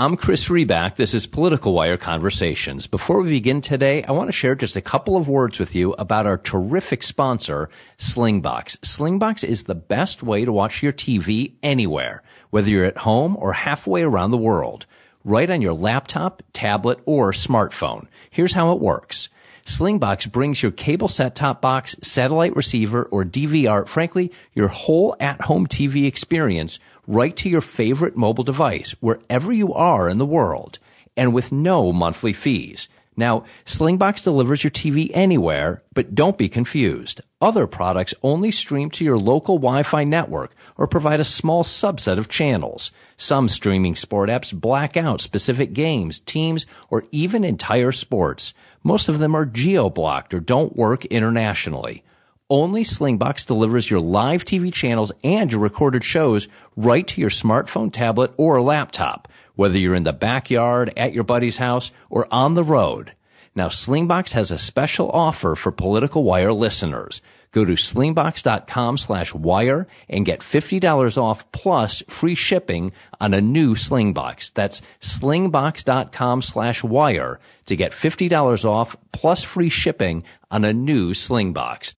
I'm Chris Riback. This is Political Wire Conversations. Before we begin today, I want to share just a couple of words with you about our terrific sponsor, Slingbox. Slingbox is the best way to watch your TV anywhere, whether you're at home or halfway around the world, right on your laptop, tablet, or smartphone. Here's how it works. Slingbox brings your cable set top box, satellite receiver, or DVR, frankly, your whole at home TV experience right to your favorite mobile device, wherever you are in the world, and with no monthly fees. Now, Slingbox delivers your TV anywhere, but don't be confused. Other products only stream to your local Wi-Fi network or provide a small subset of channels. Some streaming sport apps black out specific games, teams, or even entire sports. Most of them are geo-blocked or don't work internationally. Only Slingbox delivers your live TV channels and your recorded shows right to your smartphone, tablet, or laptop, whether you're in the backyard, at your buddy's house, or on the road. Now, Slingbox has a special offer for Political Wire listeners. Go to slingbox.com slash wire and get $50 off plus free shipping on a new Slingbox. That's slingbox.com slash wire to get $50 off plus free shipping on a new Slingbox.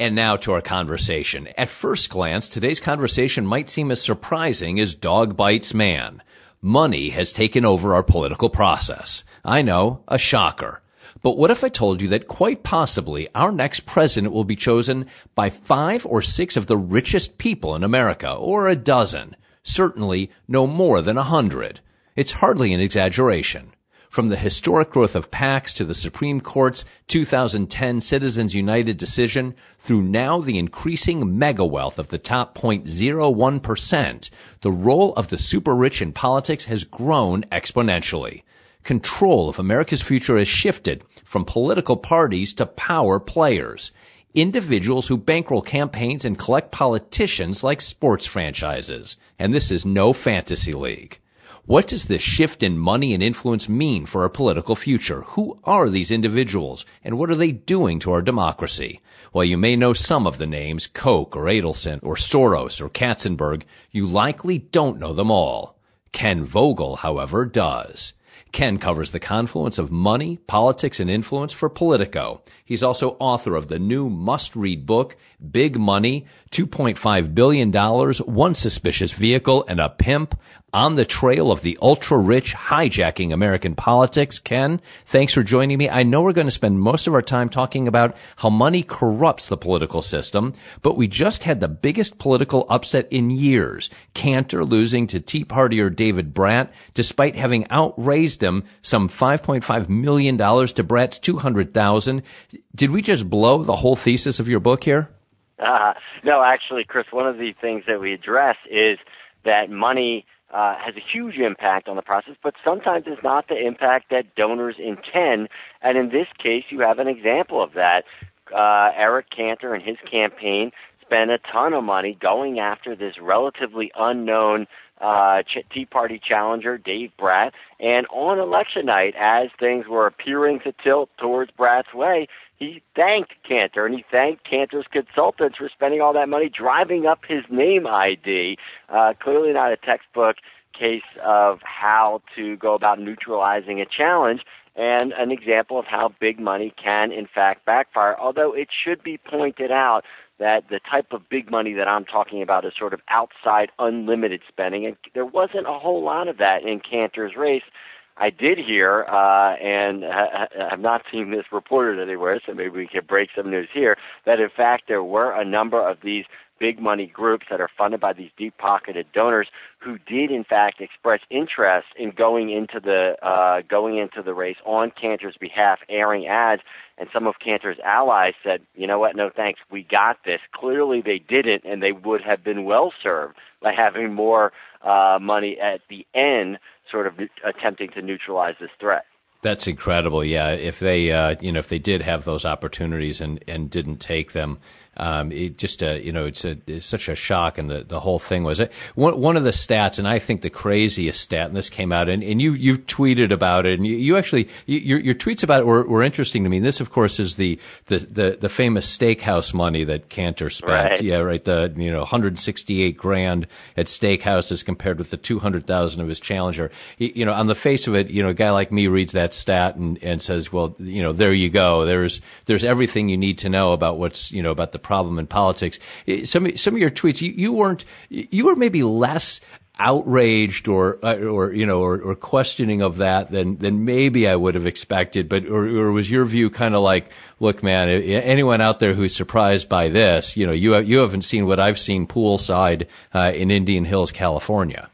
And now to our conversation. At first glance, today's conversation might seem as surprising as dog bites man. Money has taken over our political process. I know, a shocker. But what if I told you that quite possibly our next president will be chosen by five or six of the richest people in America, or a dozen? Certainly no more than a hundred. It's hardly an exaggeration. From the historic growth of PACs to the Supreme Court's 2010 Citizens United decision, through now the increasing mega wealth of the top 0.01%, the role of the super rich in politics has grown exponentially. Control of America's future has shifted from political parties to power players. Individuals who bankroll campaigns and collect politicians like sports franchises. And this is no fantasy league. What does this shift in money and influence mean for our political future? Who are these individuals and what are they doing to our democracy? While you may know some of the names, Koch or Adelson or Soros or Katzenberg, you likely don't know them all. Ken Vogel, however, does. Ken covers the confluence of money, politics, and influence for Politico. He's also author of the new must-read book, Big Money, $2.5 billion, One one Suspicious Vehicle, and a Pimp on the trail of the ultra rich hijacking American politics. Ken, thanks for joining me. I know we're going to spend most of our time talking about how money corrupts the political system, but we just had the biggest political upset in years. Cantor losing to Tea Partier David Brat, despite having outraised him some $5.5 million to Brat's 200,000. Did we just blow the whole thesis of your book here? Uh, no, actually, Chris, one of the things that we address is that money uh, has a huge impact on the process, but sometimes it's not the impact that donors intend. And in this case, you have an example of that. Uh, Eric Cantor and his campaign spent a ton of money going after this relatively unknown uh, Tea Party challenger, Dave Brat. And on election night, as things were appearing to tilt towards Brat's way, he thanked Cantor and he thanked Cantor's consultants for spending all that money driving up his name ID. Uh, clearly not a textbook case of how to go about neutralizing a challenge and an example of how big money can in fact backfire. Although it should be pointed out that the type of big money that I'm talking about is sort of outside unlimited spending, and there wasn't a whole lot of that in Cantor's race. I did hear, uh, and I, I've not seen this reported anywhere, so maybe we can break some news here, that in fact there were a number of these big money groups that are funded by these deep pocketed donors who did in fact express interest in going into the uh, going into the race on Cantor's behalf, airing ads, and some of Cantor's allies said, you know what, no thanks, we got this. Clearly they didn't, and they would have been well served by having more uh, money at the end, sort of attempting to neutralize this threat. That's incredible. Yeah, if they, uh, you know, if they did have those opportunities and and didn't take them, um, it just, uh, you know, it's, a, it's such a shock. And the, the whole thing was it. One, one of the stats, and I think the craziest stat, and this came out, and, and you, you tweeted about it, and you, you actually, you, your, your tweets about it were, were interesting to me. And this, of course, is the, the, the, the famous steakhouse money that Cantor spent. Right. Yeah, right. The, you know, 168 grand at steakhouses compared with the 200,000 of his challenger. You know, on the face of it, you know, a guy like me reads that stat and, and says, well, you know, there you go. There's, there's everything you need to know about what's, you know, about the problem in politics. Some some of your tweets, you, you weren't, you were maybe less outraged or uh, or you know or, or, questioning of that than than maybe I would have expected. But or, or was your view kind of like, look, man, anyone out there who's surprised by this, you know, you you haven't seen what I've seen poolside uh, in Indian Hills, California.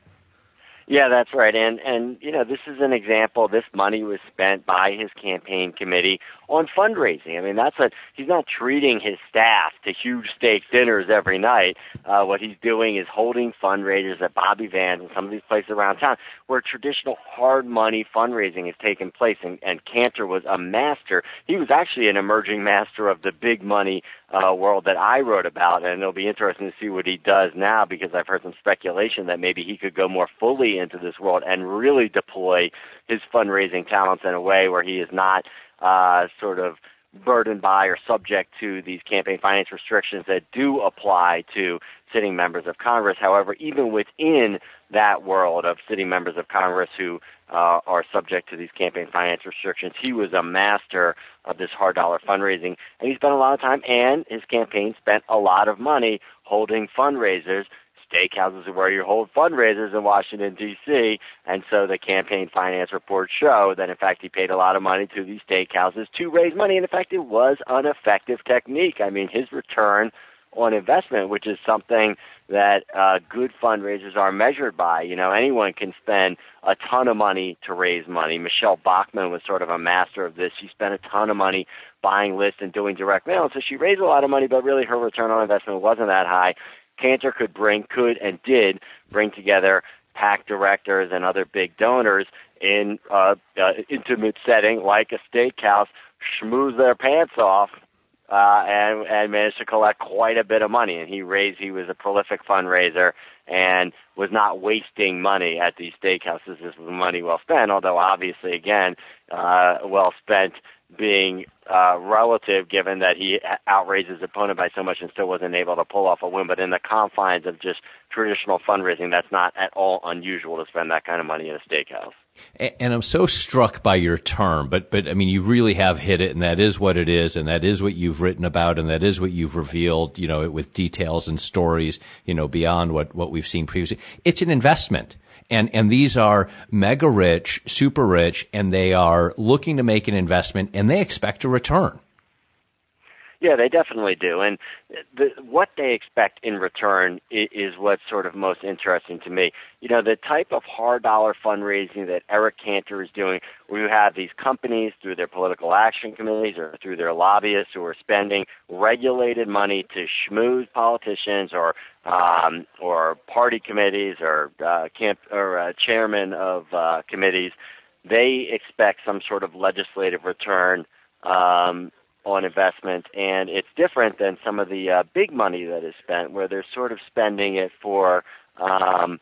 Yeah, that's right. And and you know, this is an example. This money was spent by his campaign committee on fundraising. I mean, that's a he's not treating his staff to huge steak dinners every night. Uh, what he's doing is holding fundraisers at Bobby Vans and some of these places around town where traditional hard money fundraising has taken place. And, and Cantor was a master. He was actually an emerging master of the big money uh, world that I wrote about, and it'll be interesting to see what he does now because I've heard some speculation that maybe he could go more fully into this world and really deploy his fundraising talents in a way where he is not uh, sort of burdened by or subject to these campaign finance restrictions that do apply to sitting members of Congress. However, even within that world of sitting members of Congress who uh, are subject to these campaign finance restrictions, he was a master of this hard dollar fundraising, and he spent a lot of time, and his campaign spent a lot of money holding fundraisers steakhouses are where you hold fundraisers in Washington D.C. And so the campaign finance reports show that in fact he paid a lot of money to these steakhouses to raise money. And in fact, it was an effective technique. I mean, his return on investment, which is something that uh, good fundraisers are measured by. You know, anyone can spend a ton of money to raise money. Michele Bachmann was sort of a master of this. She spent a ton of money buying lists and doing direct mail, and so she raised a lot of money, but really her return on investment wasn't that high. Cantor could bring, could and did bring together PAC directors and other big donors in uh, uh, intimate setting like a steakhouse, schmooze their pants off, uh, and and managed to collect quite a bit of money. And he raised. He was a prolific fundraiser and was not wasting money at these steakhouses. This was money well spent. Although obviously, again, uh, well spent being uh, relative, given that he outraised his opponent by so much and still wasn't able to pull off a win. But in the confines of just traditional fundraising, that's not at all unusual to spend that kind of money in a steakhouse. And I'm so struck by your term, but but I mean, you really have hit it, and that is what it is, and that is what you've written about, and that is what you've revealed, you know, with details and stories, you know, beyond what what we've seen previously. It's an investment and and these are mega rich, super rich, and they are looking to make an investment and they expect a return. Yeah, they definitely do, and the, what they expect in return is, is what's sort of most interesting to me. You know, the type of hard dollar fundraising that Eric Cantor is doing, where you have these companies through their political action committees or through their lobbyists who are spending regulated money to schmooze politicians or um, or party committees or uh, camp or uh, chairman of uh, committees. They expect some sort of legislative return um, on investment, and it's different than some of the uh, big money that is spent, where they're sort of spending it for, um,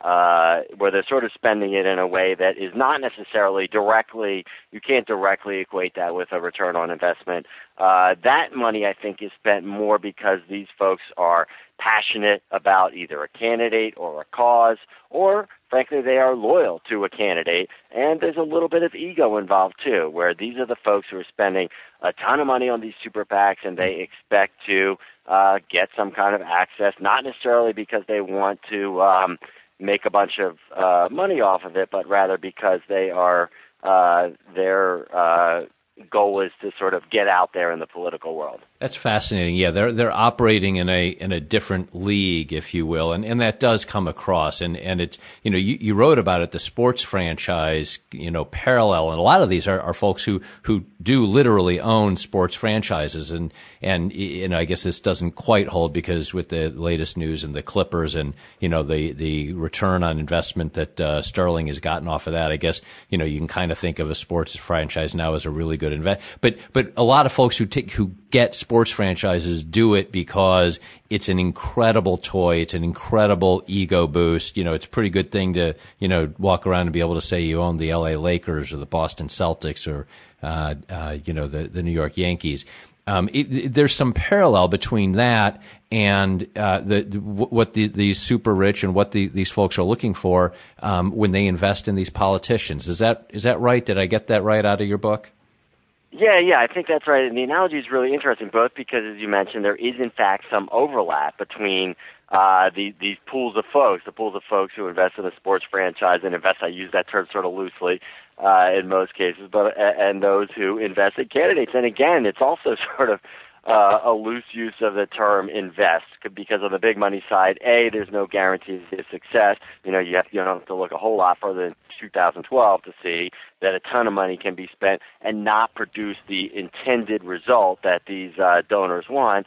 uh, where they're sort of spending it in a way that is not necessarily directly. You can't directly equate that with a return on investment. Uh, that money, I think, is spent more because these folks are passionate about either a candidate or a cause, or frankly, they are loyal to a candidate. And there's a little bit of ego involved too, where these are the folks who are spending a ton of money on these super PACs and they expect to uh, get some kind of access, not necessarily because they want to um, make a bunch of uh, money off of it, but rather because they are uh, they're uh, goal is to sort of get out there in the political world. That's fascinating. Yeah, they're they're operating in a in a different league, if you will, and and that does come across. And and it's you know you, you wrote about it, the sports franchise, you know, parallel, and a lot of these are, are folks who who do literally own sports franchises, and and you know I guess this doesn't quite hold because with the latest news and the Clippers and you know the the return on investment that uh, Sterling has gotten off of that, I guess you know you can kind of think of a sports franchise now as a really good invest. But but a lot of folks who take who get sports franchises do it because it's an incredible toy. It's an incredible ego boost. You know, it's a pretty good thing to, you know, walk around and be able to say you own the LA Lakers or the Boston Celtics or, uh, uh, you know, the, the New York Yankees. Um, it, it, there's some parallel between that and uh, the, the, what the, these super rich and what the, these folks are looking for um, when they invest in these politicians. Is that is that right? Did I get that right out of your book? Yeah, yeah, I think that's right. And the analogy is really interesting, both because, as you mentioned, there is in fact some overlap between uh, the, these pools of folks, the pools of folks who invest in a sports franchise and invest. I use that term sort of loosely uh, in most cases, but and those who invest in candidates. And again, it's also sort of uh, a loose use of the term invest because on the big money side, a there's no guarantee of success. You know, you have you don't have to look a whole lot further than 2012 to see that a ton of money can be spent and not produce the intended result that these uh, donors want.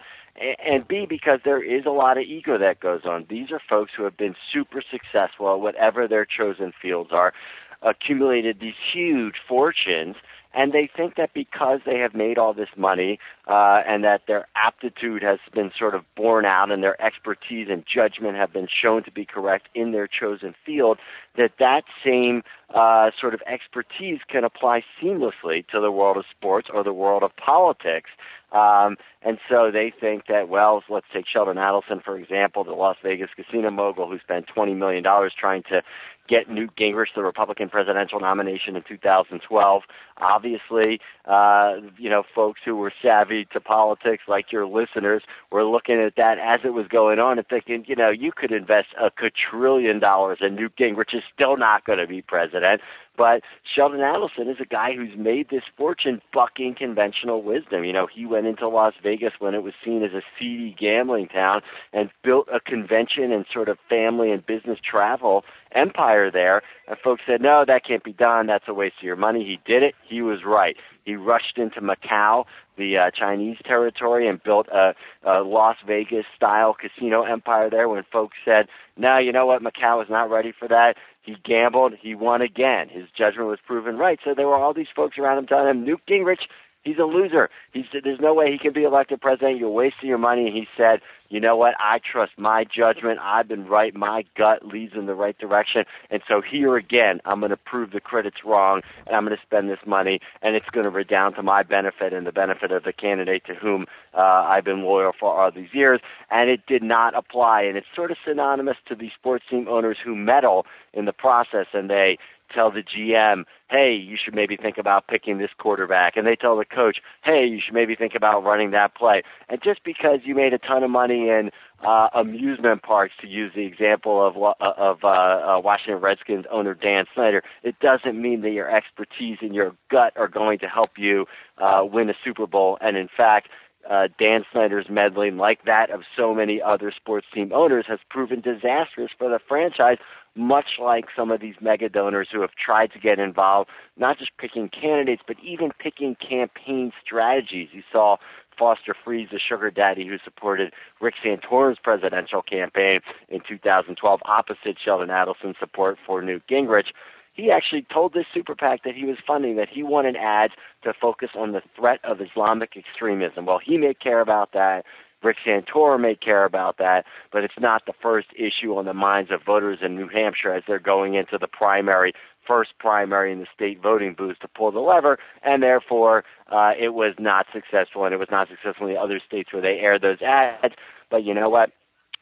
And B, because there is a lot of ego that goes on. These are folks who have been super successful at whatever their chosen fields are, accumulated these huge fortunes, and they think that because they have made all this money uh, and that their aptitude has been sort of borne out and their expertise and judgment have been shown to be correct in their chosen field, that that same uh, sort of expertise can apply seamlessly to the world of sports or the world of politics. Um, and so they think that, well, let's take Sheldon Adelson, for example, the Las Vegas casino mogul who spent $20 million trying to get Newt Gingrich the Republican presidential nomination in 2012. Obviously, uh, you know, folks who were savvy to politics, like your listeners, were looking at that as it was going on and thinking, you know, you could invest a quadrillion dollars and Newt Gingrich is still not going to be president. But Sheldon Adelson is a guy who's made this fortune bucking conventional wisdom. You know, he went into Las Vegas when it was seen as a seedy gambling town and built a convention and sort of family and business travel empire there. And folks said, no, that can't be done. That's a waste of your money. He did it. He was right. He rushed into Macau, the uh, Chinese territory, and built a, a Las Vegas style casino empire there when folks said, no, you know what? Macau is not ready for that. He gambled. He won again. His judgment was proven right. So there were all these folks around him telling him, Newt Gingrich, He's a loser. He said, "There's no way he can be elected president. You're wasting your money." And he said, "You know what? I trust my judgment. I've been right. My gut leads in the right direction. And so here again, I'm going to prove the critics wrong, and I'm going to spend this money, and it's going to redound to my benefit and the benefit of the candidate to whom uh, I've been loyal for all these years." And it did not apply, and it's sort of synonymous to the sports team owners who meddle in the process, and they tell the GM, hey, you should maybe think about picking this quarterback. And they tell the coach, hey, you should maybe think about running that play. And just because you made a ton of money in uh, amusement parks, to use the example of uh, of uh, uh, Washington Redskins owner Dan Snyder, it doesn't mean that your expertise and your gut are going to help you uh, win a Super Bowl. And in fact, uh, Dan Snyder's meddling, like that of so many other sports team owners, has proven disastrous for the franchise, much like some of these mega donors who have tried to get involved, not just picking candidates, but even picking campaign strategies. You saw Foster Friess, the sugar daddy who supported Rick Santorum's presidential campaign in 2012, opposite Sheldon Adelson's support for Newt Gingrich he actually told this super PAC that he was funding that he wanted ads to focus on the threat of Islamic extremism. Well, he may care about that. Rick Santorum may care about that, but it's not the first issue on the minds of voters in New Hampshire as they're going into the primary, first primary in the state voting booths to pull the lever, and therefore uh, it was not successful, and it was not successful in the other states where they aired those ads. But you know what?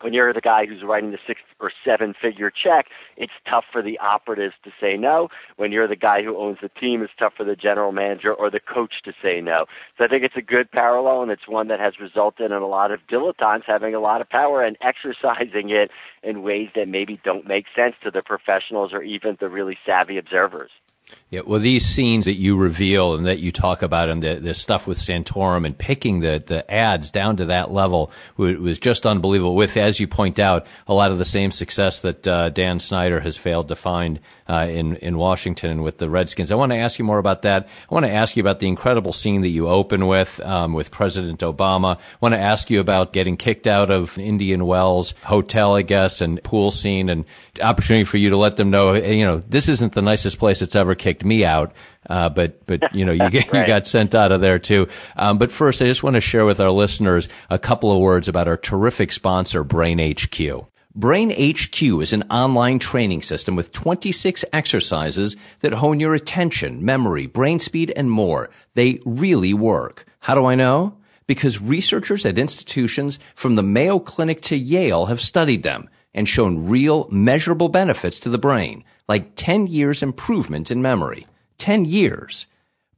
When you're the guy who's writing the six or seven figure check, it's tough for the operatives to say no. When you're the guy who owns the team, it's tough for the general manager or the coach to say no. So I think it's a good parallel, and it's one that has resulted in a lot of dilettantes having a lot of power and exercising it in ways that maybe don't make sense to the professionals or even the really savvy observers. Yeah, well, these scenes that you reveal and that you talk about, and the, the stuff with Santorum and picking the, the ads down to that level was just unbelievable. With, as you point out, a lot of the same success that uh, Dan Snyder has failed to find uh, in in Washington and with the Redskins. I want to ask you more about that. I want to ask you about the incredible scene that you open with um, with President Obama. I want to ask you about getting kicked out of Indian Wells Hotel, I guess, and pool scene, and opportunity for you to let them know, you know, this isn't the nicest place it's ever kicked me out. Uh, but but you know you right. you got sent out of there too. Um, but first, I just want to share with our listeners a couple of words about our terrific sponsor, Brain HQ. Brain HQ is an online training system with 26 exercises that hone your attention, memory, brain speed, and more. They really work. How do I know? Because researchers at institutions from the Mayo Clinic to Yale have studied them and shown real, measurable benefits to the brain like 10 years improvement in memory. 10 years.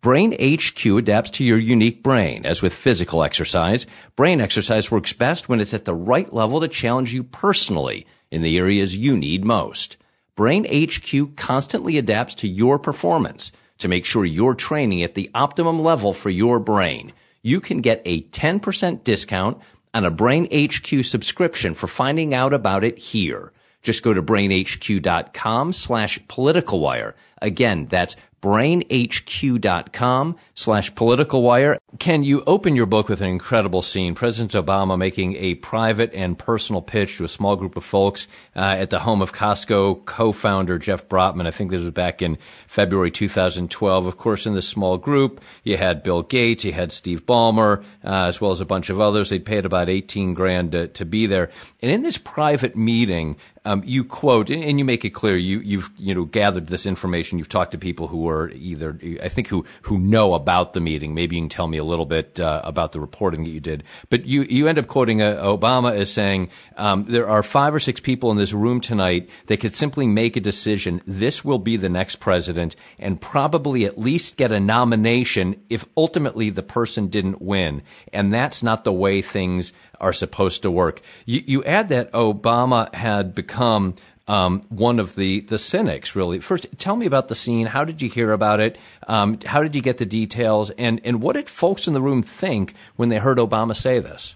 Brain HQ adapts to your unique brain. As with physical exercise, brain exercise works best when it's at the right level to challenge you personally in the areas you need most. Brain HQ constantly adapts to your performance to make sure you're training at the optimum level for your brain. You can get a 10% discount on a Brain HQ subscription for finding out about it here. Just go to brainhq.com slash political wire. Again, that's brainhq.com slash political wire. Ken, you open your book with an incredible scene. President Obama making a private and personal pitch to a small group of folks uh, at the home of Costco co-founder Jeff Brotman. I think this was back in February 2012. Of course, in this small group, you had Bill Gates, you had Steve Ballmer, uh, as well as a bunch of others. They paid about 18 grand to, to be there. And in this private meeting, um, you quote and you make it clear you, you've you know gathered this information. You've talked to people who are either I think who who know about the meeting. Maybe you can tell me a little bit uh, about the reporting that you did. But you you end up quoting uh, Obama as saying um, there are five or six people in this room tonight that could simply make a decision. This will be the next president, and probably at least get a nomination if ultimately the person didn't win. And that's not the way things are supposed to work. You, you add that Obama had become um, one of the the cynics. Really, first, tell me about the scene. How did you hear about it? Um, how did you get the details? And and what did folks in the room think when they heard Obama say this?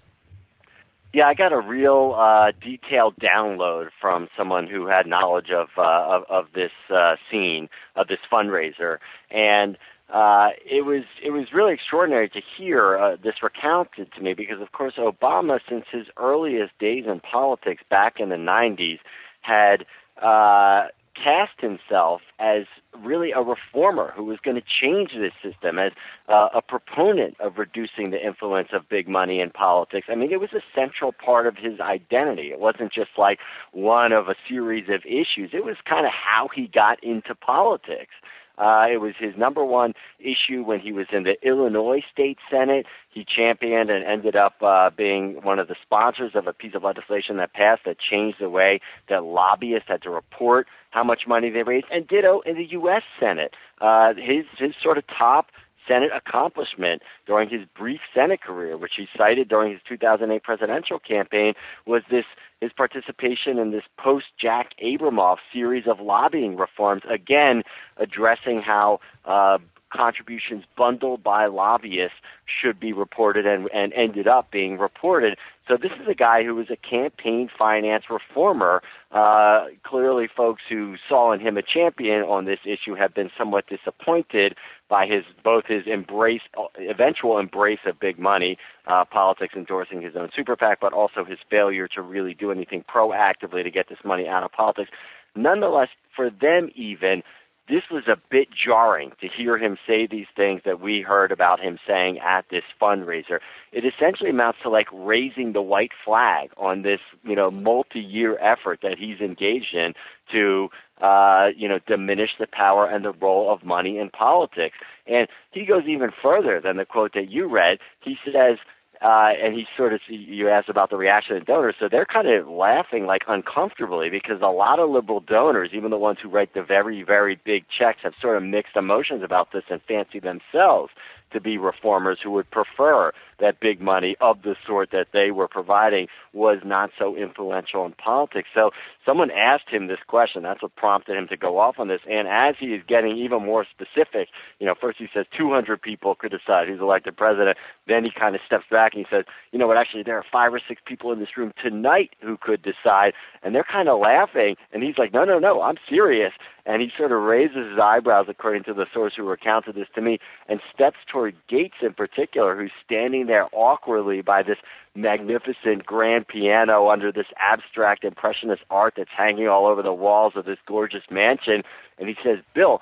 Yeah, I got a real uh, detailed download from someone who had knowledge of uh, of, of this uh, scene of this fundraiser, and uh, it was it was really extraordinary to hear uh, this recounted to me because, of course, Obama, since his earliest days in politics back in the '90s, had uh, cast himself as really a reformer who was going to change this system, as uh, a proponent of reducing the influence of big money in politics. I mean, it was a central part of his identity. It wasn't just like one of a series of issues. It was kind of how he got into politics. Uh, it was his number one issue when he was in the Illinois State Senate. He championed and ended up uh, being one of the sponsors of a piece of legislation that passed that changed the way that lobbyists had to report how much money they raised. And ditto in the U.S. Senate. Uh, his his sort of top Senate accomplishment during his brief Senate career, which he cited during his 2008 presidential campaign, was this his participation in this post Jack Abramoff series of lobbying reforms, again addressing how uh, contributions bundled by lobbyists should be reported and, and ended up being reported. So this is a guy who was a campaign finance reformer. Uh, clearly, folks who saw in him a champion on this issue have been somewhat disappointed by his both his embrace, eventual embrace of big money, uh, politics endorsing his own super PAC, but also his failure to really do anything proactively to get this money out of politics. Nonetheless, for them even, this was a bit jarring to hear him say these things that we heard about him saying at this fundraiser. It essentially amounts to like raising the white flag on this, you know, multi-year effort that he's engaged in to, uh, you know, diminish the power and the role of money in politics. And he goes even further than the quote that you read. He says, uh, and he sort of you asked about the reaction of donors, so they're kind of laughing like uncomfortably because a lot of liberal donors, even the ones who write the very very big checks, have sort of mixed emotions about this and fancy themselves to be reformers who would prefer that big money of the sort that they were providing was not so influential in politics. So someone asked him this question. That's what prompted him to go off on this. And as he is getting even more specific, you know, first he says 200 people could decide who's elected president. Then he kind of steps back and he says, you know what, actually there are five or six people in this room tonight who could decide. And they're kind of laughing. And he's like, no, no, no, I'm serious. And he sort of raises his eyebrows, according to the source who recounted this to me, and steps toward Gates in particular, who's standing there awkwardly by this magnificent grand piano under this abstract impressionist art that's hanging all over the walls of this gorgeous mansion. And he says, Bill,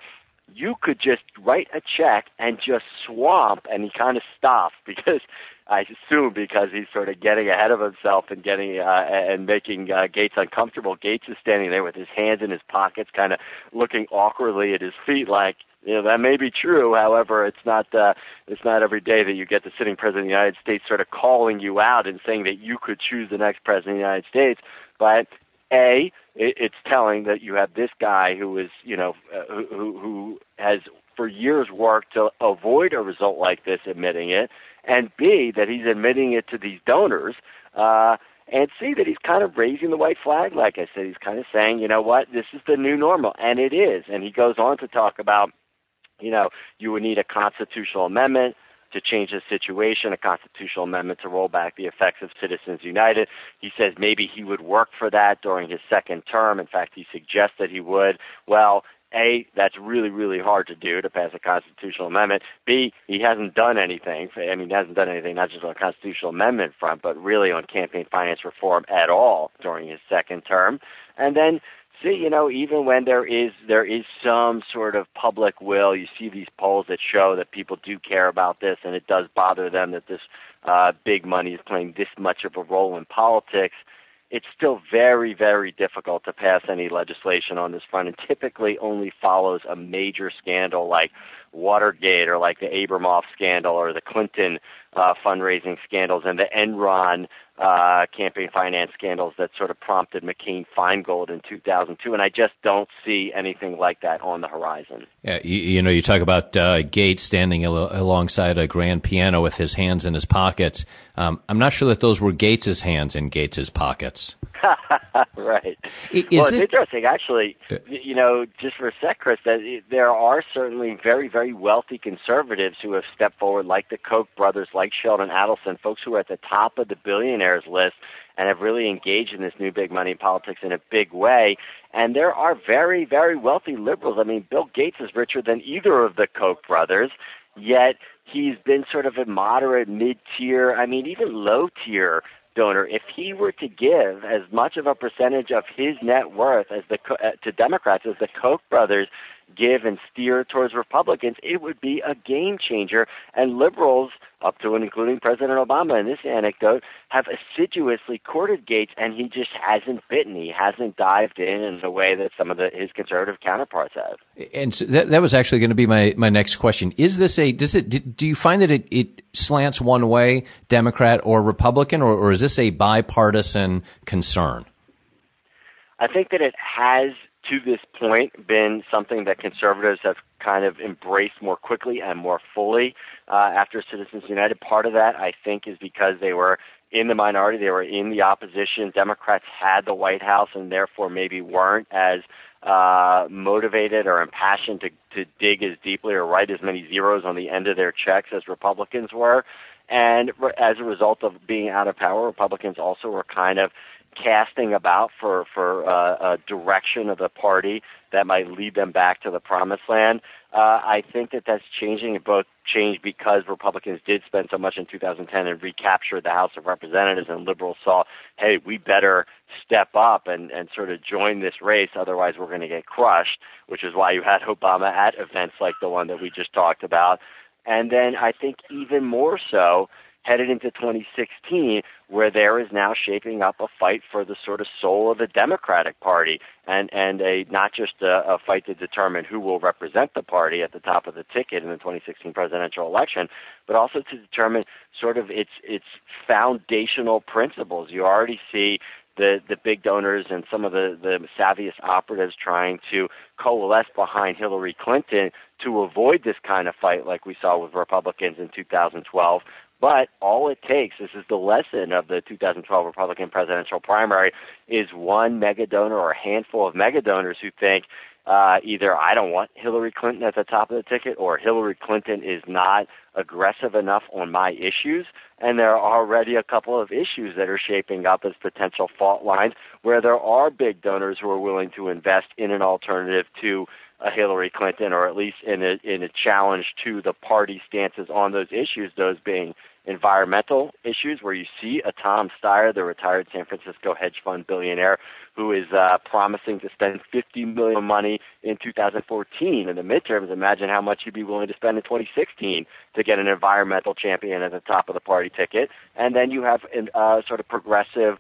you could just write a check and just swamp. And he kind of stops because I assume because he's sort of getting ahead of himself and getting uh, and making uh, Gates uncomfortable. Gates is standing there with his hands in his pockets, kind of looking awkwardly at his feet, like you know that may be true. However, it's not uh, it's not every day that you get the sitting president of the United States sort of calling you out and saying that you could choose the next president of the United States. But a, it, it's telling that you have this guy who is you know uh, who who has for years worked to avoid a result like this, admitting it, and B that he's admitting it to these donors. Uh, and see that he's kind of raising the white flag, like I said. He's kind of saying, you know what, this is the new normal, and it is. And he goes on to talk about you know, you would need a constitutional amendment to change the situation, a constitutional amendment to roll back the effects of Citizens United. He says maybe he would work for that during his second term. In fact, he suggests that he would. Well, a, that's really, really hard to do to pass a constitutional amendment. B, he hasn't done anything. I mean, he hasn't done anything not just on a constitutional amendment front, but really on campaign finance reform at all during his second term. And then see, you know, even when there is there is some sort of public will, you see these polls that show that people do care about this, and it does bother them that this uh, big money is playing this much of a role in politics. It's still very, very difficult to pass any legislation on this front, and typically only follows a major scandal like Watergate or like the Abramoff scandal or the Clinton uh, fundraising scandals and the Enron uh, campaign finance scandals that sort of prompted McCain Feingold in 2002, and I just don't see anything like that on the horizon. Yeah, you, you know, you talk about uh, Gates standing al- alongside a grand piano with his hands in his pockets. Um, I'm not sure that those were Gates's hands in Gates's pockets. right. Is well, it's interesting, actually. Uh, you know, just for a sec, Chris, that there are certainly very, very wealthy conservatives who have stepped forward, like the Koch brothers, like Sheldon Adelson, folks who are at the top of the billionaires list and have really engaged in this new big money politics in a big way. And there are very, very wealthy liberals. I mean, Bill Gates is richer than either of the Koch brothers, yet he's been sort of a moderate, mid tier, I mean, even low tier donor, if he were to give as much of a percentage of his net worth as the uh, to Democrats as the Koch brothers give and steer towards Republicans, it would be a game changer. And liberals, up to and including President Obama in this anecdote, have assiduously courted Gates, and he just hasn't bitten. He hasn't dived in in the way that some of the, his conservative counterparts have. And so that, that was actually going to be my, my next question. Is this a does it do you find that it, it slants one way, Democrat or Republican, or, or is this a bipartisan concern? I think that it has to this point been something that conservatives have kind of embraced more quickly and more fully uh, after Citizens United. Part of that, I think, is because they were in the minority, they were in the opposition. Democrats had the White House and therefore maybe weren't as uh, motivated or impassioned to, to dig as deeply or write as many zeros on the end of their checks as Republicans were. And as a result of being out of power, Republicans also were kind of casting about for for uh, a direction of the party that might lead them back to the promised land. Uh, I think that that's changing. It both changed because Republicans did spend so much in 2010 and recaptured the House of Representatives, and liberals saw, hey, we better step up and and sort of join this race, otherwise we're going to get crushed. Which is why you had Obama at events like the one that we just talked about, and then I think even more so headed into 2016, where there is now shaping up a fight for the sort of soul of the Democratic Party, and and a not just a, a fight to determine who will represent the party at the top of the ticket in the 2016 presidential election, but also to determine sort of its its foundational principles. You already see the the big donors and some of the the savviest operatives trying to coalesce behind Hillary Clinton to avoid this kind of fight like we saw with Republicans in 2012. But all it takes, this is the lesson of the 2012 Republican presidential primary, is one mega donor or a handful of mega donors who think uh, either I don't want Hillary Clinton at the top of the ticket or Hillary Clinton is not aggressive enough on my issues. And there are already a couple of issues that are shaping up as potential fault lines where there are big donors who are willing to invest in an alternative to a Hillary Clinton or at least in a, in a challenge to the party stances on those issues, those being environmental issues where you see a Tom Steyer, the retired San Francisco hedge fund billionaire, who is uh, promising to spend 50 million money in 2014 in the midterms. Imagine how much he'd be willing to spend in 2016 to get an environmental champion at the top of the party ticket. And then you have uh, sort of progressive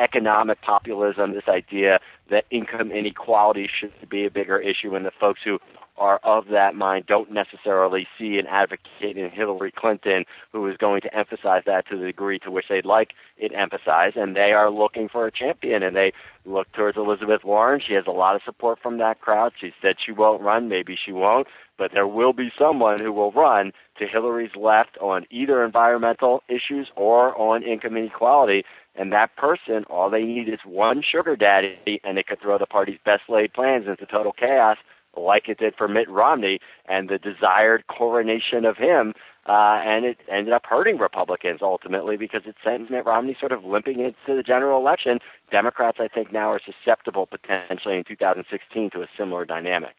economic populism, this idea that income inequality should be a bigger issue, and the folks who are of that mind don't necessarily see an advocate in Hillary Clinton who is going to emphasize that to the degree to which they'd like it emphasized, and they are looking for a champion, and they look towards Elizabeth Warren. She has a lot of support from that crowd. She said she won't run, maybe she won't, but there will be someone who will run to Hillary's left on either environmental issues or on income inequality. And that person, all they need is one sugar daddy, and it could throw the party's best laid plans into total chaos like it did for Mitt Romney and the desired coronation of him. Uh, and it ended up hurting Republicans ultimately because it sent Mitt Romney sort of limping into the general election. Democrats, I think, now are susceptible potentially in 2016 to a similar dynamic.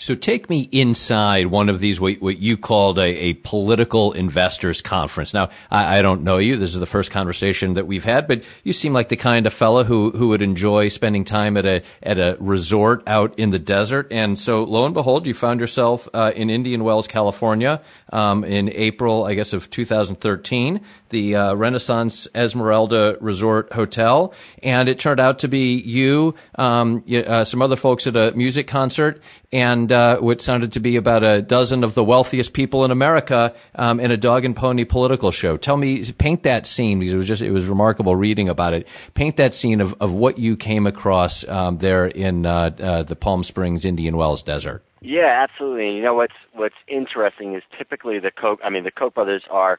So take me inside one of these, what, what you called a, a, political investors conference. Now, I, I, don't know you. This is the first conversation that we've had, but you seem like the kind of fellow who, who would enjoy spending time at a, at a resort out in the desert. And so lo and behold, you found yourself, uh, in Indian Wells, California, um, in April, I guess, of 2013, the, uh, Renaissance Esmeralda Resort Hotel. And it turned out to be you, um, uh, some other folks at a music concert and uh, what sounded to be about a dozen of the wealthiest people in America um, in a dog and pony political show. Tell me, paint that scene because it was just it was remarkable reading about it. Paint that scene of, of what you came across um, there in uh, uh, the Palm Springs Indian Wells Desert. Yeah, absolutely. You know what's what's interesting is typically the Koch. I mean, the Koch brothers are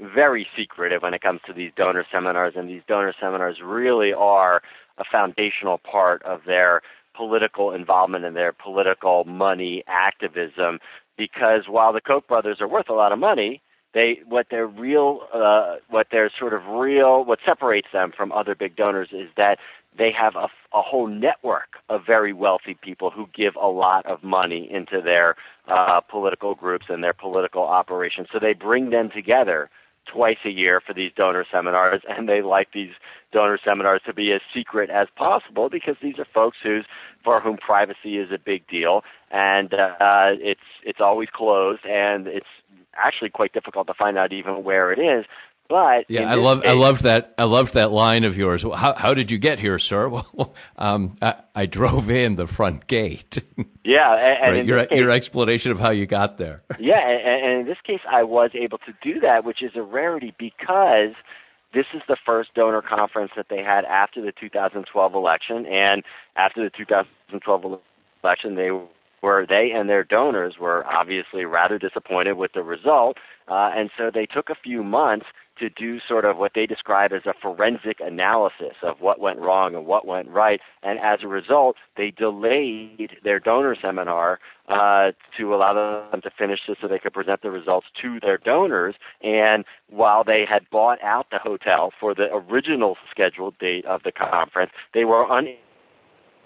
very secretive when it comes to these donor seminars, and these donor seminars really are a foundational part of their political involvement and their political money activism because while the Koch brothers are worth a lot of money, they what their real uh, what their sort of real what separates them from other big donors is that they have a, a whole network of very wealthy people who give a lot of money into their uh, political groups and their political operations. So they bring them together twice a year for these donor seminars, and they like these donor seminars to be as secret as possible because these are folks who's for whom privacy is a big deal, and uh, it's it's always closed, and it's actually quite difficult to find out even where it is. But yeah, I love case, I loved that I loved that line of yours. How how did you get here, sir? Well, um, I, I, drove in the front gate. Yeah, and, right. your case, your explanation of how you got there. Yeah, and, and in this case, I was able to do that, which is a rarity because this is the first donor conference that they had after the 2012 election, and after the 2012 election, they were they and their donors were obviously rather disappointed with the result, uh, and so they took a few months to do sort of what they describe as a forensic analysis of what went wrong and what went right. And as a result, they delayed their donor seminar uh, to allow them to finish this so they could present the results to their donors. And while they had bought out the hotel for the original scheduled date of the conference, they were unable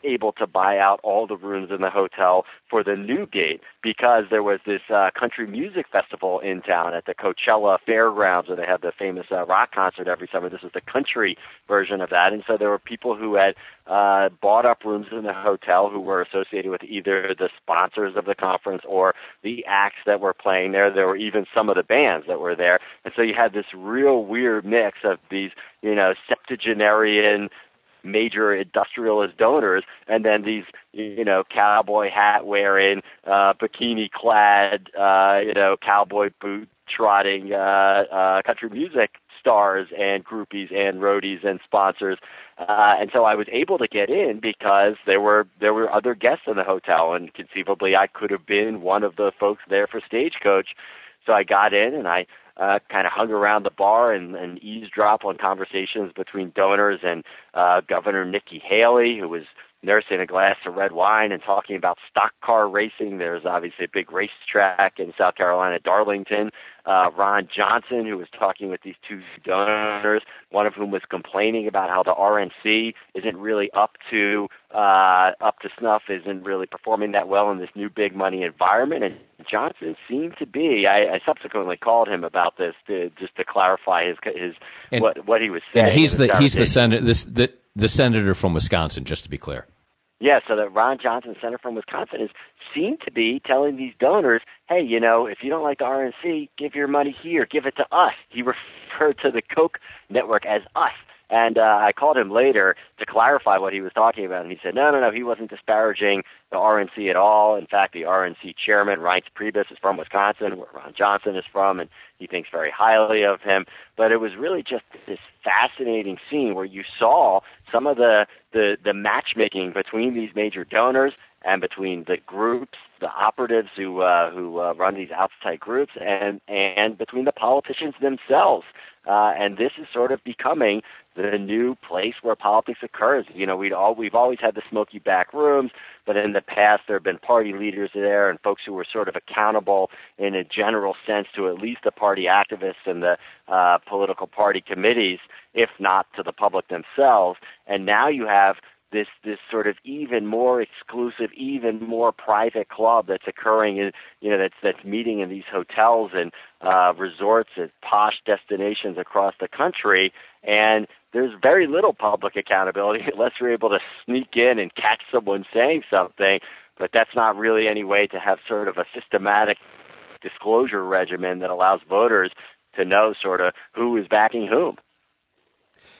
able to buy out all the rooms in the hotel for the new gate because there was this uh, country music festival in town at the Coachella Fairgrounds where they have the famous uh, rock concert every summer. This was the country version of that, and so there were people who had uh, bought up rooms in the hotel who were associated with either the sponsors of the conference or the acts that were playing there. There were even some of the bands that were there, and so you had this real weird mix of these, you know, septuagenarian major industrialist donors, and then these you know cowboy hat wearing, uh, bikini clad, uh, you know cowboy boot trotting uh, uh, country music stars and groupies and roadies and sponsors. Uh, and so I was able to get in because there were there were other guests in the hotel, and conceivably I could have been one of the folks there for Stagecoach. So I got in and I uh, kind of hung around the bar and, and eavesdrop on conversations between donors and uh, Governor Nikki Haley, who was nursing a glass of red wine and talking about stock car racing. There's obviously a big racetrack in South Carolina, Darlington. Uh, Ron Johnson, who was talking with these two donors, one of whom was complaining about how the RNC isn't really up to uh, up to snuff, isn't really performing that well in this new big money environment. And Johnson seemed to be. I, I subsequently called him about this to, just to clarify his his and, what what he was saying. And he's the he's the senator this the the senator from Wisconsin, just to be clear. Yeah, so the Ron Johnson, Center from Wisconsin, is seemed to be telling these donors, hey, you know, if you don't like the RNC, give your money here, give it to us. He referred to the Koch network as us. And uh, I called him later to clarify what he was talking about, and he said, no, no, no, he wasn't disparaging the RNC at all. In fact, the RNC chairman, Reince Priebus, is from Wisconsin, where Ron Johnson is from, and he thinks very highly of him. But it was really just this fascinating scene where you saw some of the, the, the matchmaking between these major donors and between the groups, the operatives who uh, who uh, run these outside groups, and and between the politicians themselves. Uh, and this is sort of becoming the new place where politics occurs. You know, we'd all we've always had the smoky back rooms, but in the past there have been party leaders there and folks who were sort of accountable in a general sense to at least the party activists and the uh, political party committees, if not to the public themselves. And now you have this this sort of even more exclusive, even more private club that's occurring in you know that's that's meeting in these hotels and uh, resorts at posh destinations across the country, and there's very little public accountability unless you're able to sneak in and catch someone saying something. But that's not really any way to have sort of a systematic disclosure regimen that allows voters to know sort of who is backing whom.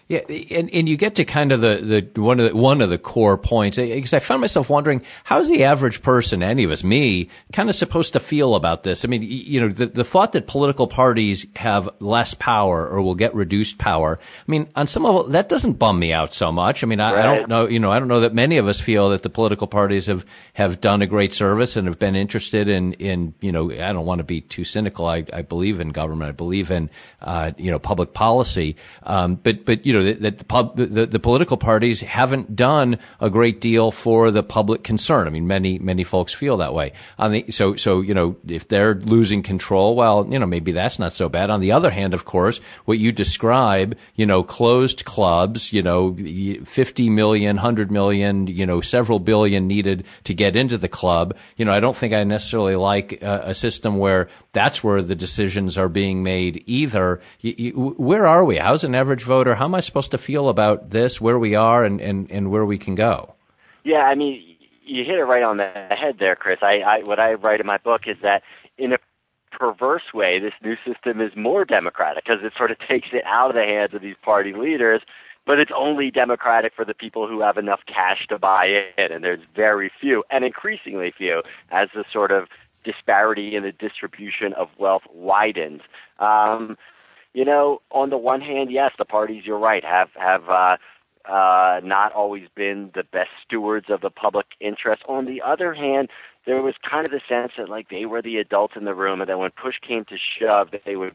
Yeah, and, and you get to kind of the, the one of the, one of the core points because I found myself wondering how's the average person, any of us, me, kind of supposed to feel about this? I mean, you know, the, the thought that political parties have less power or will get reduced power. I mean, on some level, that doesn't bum me out so much. I mean, I, right. I don't know, you know, I don't know that many of us feel that the political parties have have done a great service and have been interested in in you know, I don't want to be too cynical. I, I believe in government. I believe in uh, you know public policy. Um, but but you know know, that, that the, pub, the, the, political parties haven't done a great deal for the public concern. I mean, many, many folks feel that way. On the, so, so, you know, if they're losing control, well, you know, maybe that's not so bad. On the other hand, of course, what you describe, you know, closed clubs, you know, 50 million, 100 million, you know, several billion needed to get into the club. You know, I don't think I necessarily like a, a system where that's where the decisions are being made either. You, you, where are we? How's an average voter? How am I supposed to feel about this, where we are, and, and, and where we can go? Yeah, I mean, you hit it right on the head there, Chris. I, I what I write in my book is that in a perverse way, this new system is more democratic because it sort of takes it out of the hands of these party leaders. But it's only democratic for the people who have enough cash to buy in, and there's very few, and increasingly few, as the sort of disparity in the distribution of wealth widens. Um, you know, on the one hand, yes, the parties, you're right, have have uh, uh, not always been the best stewards of the public interest. On the other hand, there was kind of the sense that like they were the adults in the room, and that when push came to shove, they would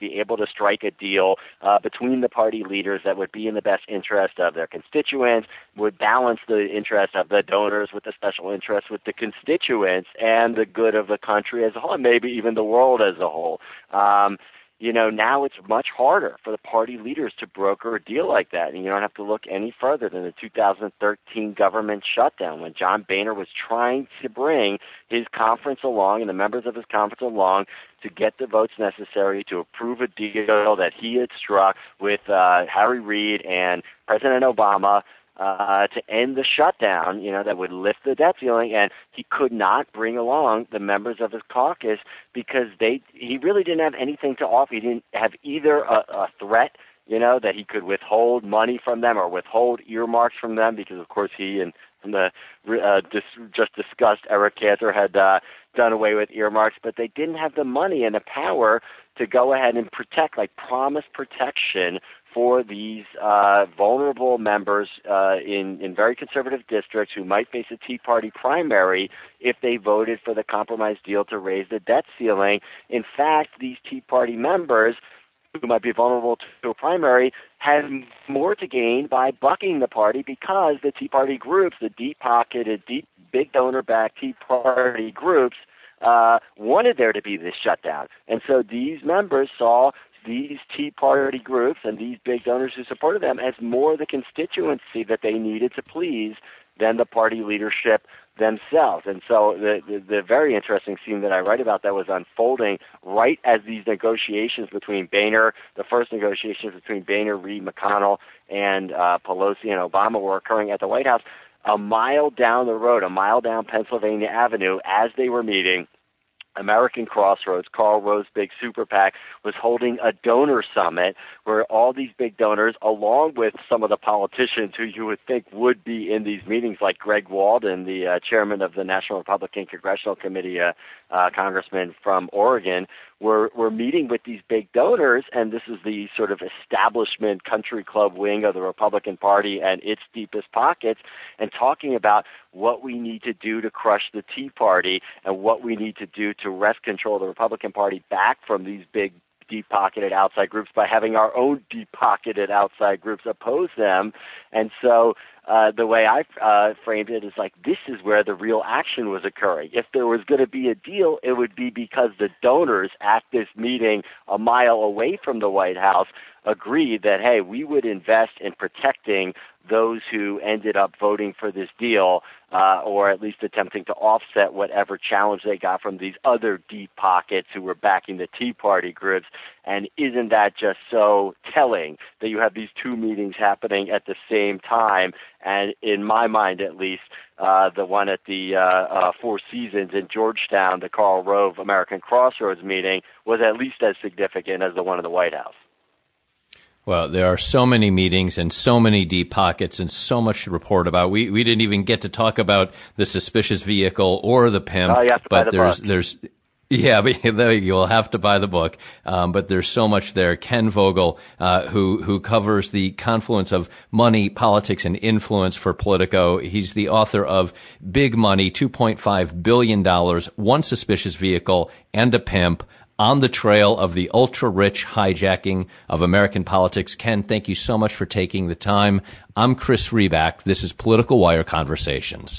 be able to strike a deal uh, between the party leaders that would be in the best interest of their constituents, would balance the interest of the donors with the special interest with the constituents and the good of the country as a whole, and maybe even the world as a whole. Um, you know, now it's much harder for the party leaders to broker a deal like that. And you don't have to look any further than the 2013 government shutdown when John Boehner was trying to bring his conference along and the members of his conference along to get the votes necessary to approve a deal that he had struck with uh, Harry Reid and President Obama uh, to end the shutdown, you know, that would lift the debt ceiling, and he could not bring along the members of his caucus because they he really didn't have anything to offer. He didn't have either a, a threat, you know, that he could withhold money from them or withhold earmarks from them because, of course, he and the uh, dis- just discussed, Eric Cantor had uh, done away with earmarks, but they didn't have the money and the power to go ahead and protect, like promise protection for these uh, vulnerable members uh, in, in very conservative districts who might face a Tea Party primary if they voted for the compromise deal to raise the debt ceiling. In fact, these Tea Party members who might be vulnerable to a primary have more to gain by bucking the party because the Tea Party groups, the deep-pocketed, deep, big donor-backed Tea Party groups, uh, wanted there to be this shutdown. And so these members saw these Tea Party groups and these big donors who supported them as more the constituency that they needed to please than the party leadership themselves. And so the, the, the very interesting scene that I write about that was unfolding right as these negotiations between Boehner, the first negotiations between Boehner, Reid, McConnell, and uh, Pelosi and Obama were occurring at the White House. A mile down the road, a mile down Pennsylvania Avenue, as they were meeting, American Crossroads, Karl Rove's big super PAC, was holding a donor summit where all these big donors, along with some of the politicians who you would think would be in these meetings, like Greg Walden, the uh, chairman of the National Republican Congressional Committee, uh, uh, congressman from Oregon, were were meeting with these big donors, and this is the sort of establishment country club wing of the Republican Party and its deepest pockets, and talking about what we need to do to crush the Tea Party and what we need to do to wrest control of the Republican Party back from these big deep pocketed outside groups by having our own deep pocketed outside groups oppose them. And so uh, the way I uh, framed it is like this is where the real action was occurring. If there was going to be a deal, it would be because the donors at this meeting a mile away from the White House agreed that hey, we would invest in protecting those who ended up voting for this deal, uh, or at least attempting to offset whatever challenge they got from these other deep pockets who were backing the Tea Party groups. And isn't that just so telling that you have these two meetings happening at the same time? And in my mind, at least, uh, the one at the uh, uh, Four Seasons in Georgetown, the Karl Rove American Crossroads meeting, was at least as significant as the one in the White House. Well, there are so many meetings and so many deep pockets and so much to report about. We we didn't even get to talk about the suspicious vehicle or the pimp. Oh, but the there's book. there's yeah, but you'll have to buy the book. Um, but there's so much there. Ken Vogel, uh, who who covers the confluence of money, politics, and influence for Politico. He's the author of Big Money, 2.5 billion dollars, one suspicious vehicle, and a pimp on the trail of the ultra rich hijacking of American politics. Ken, thank you so much for taking the time. I'm Chris Riback. This is Political Wire Conversations.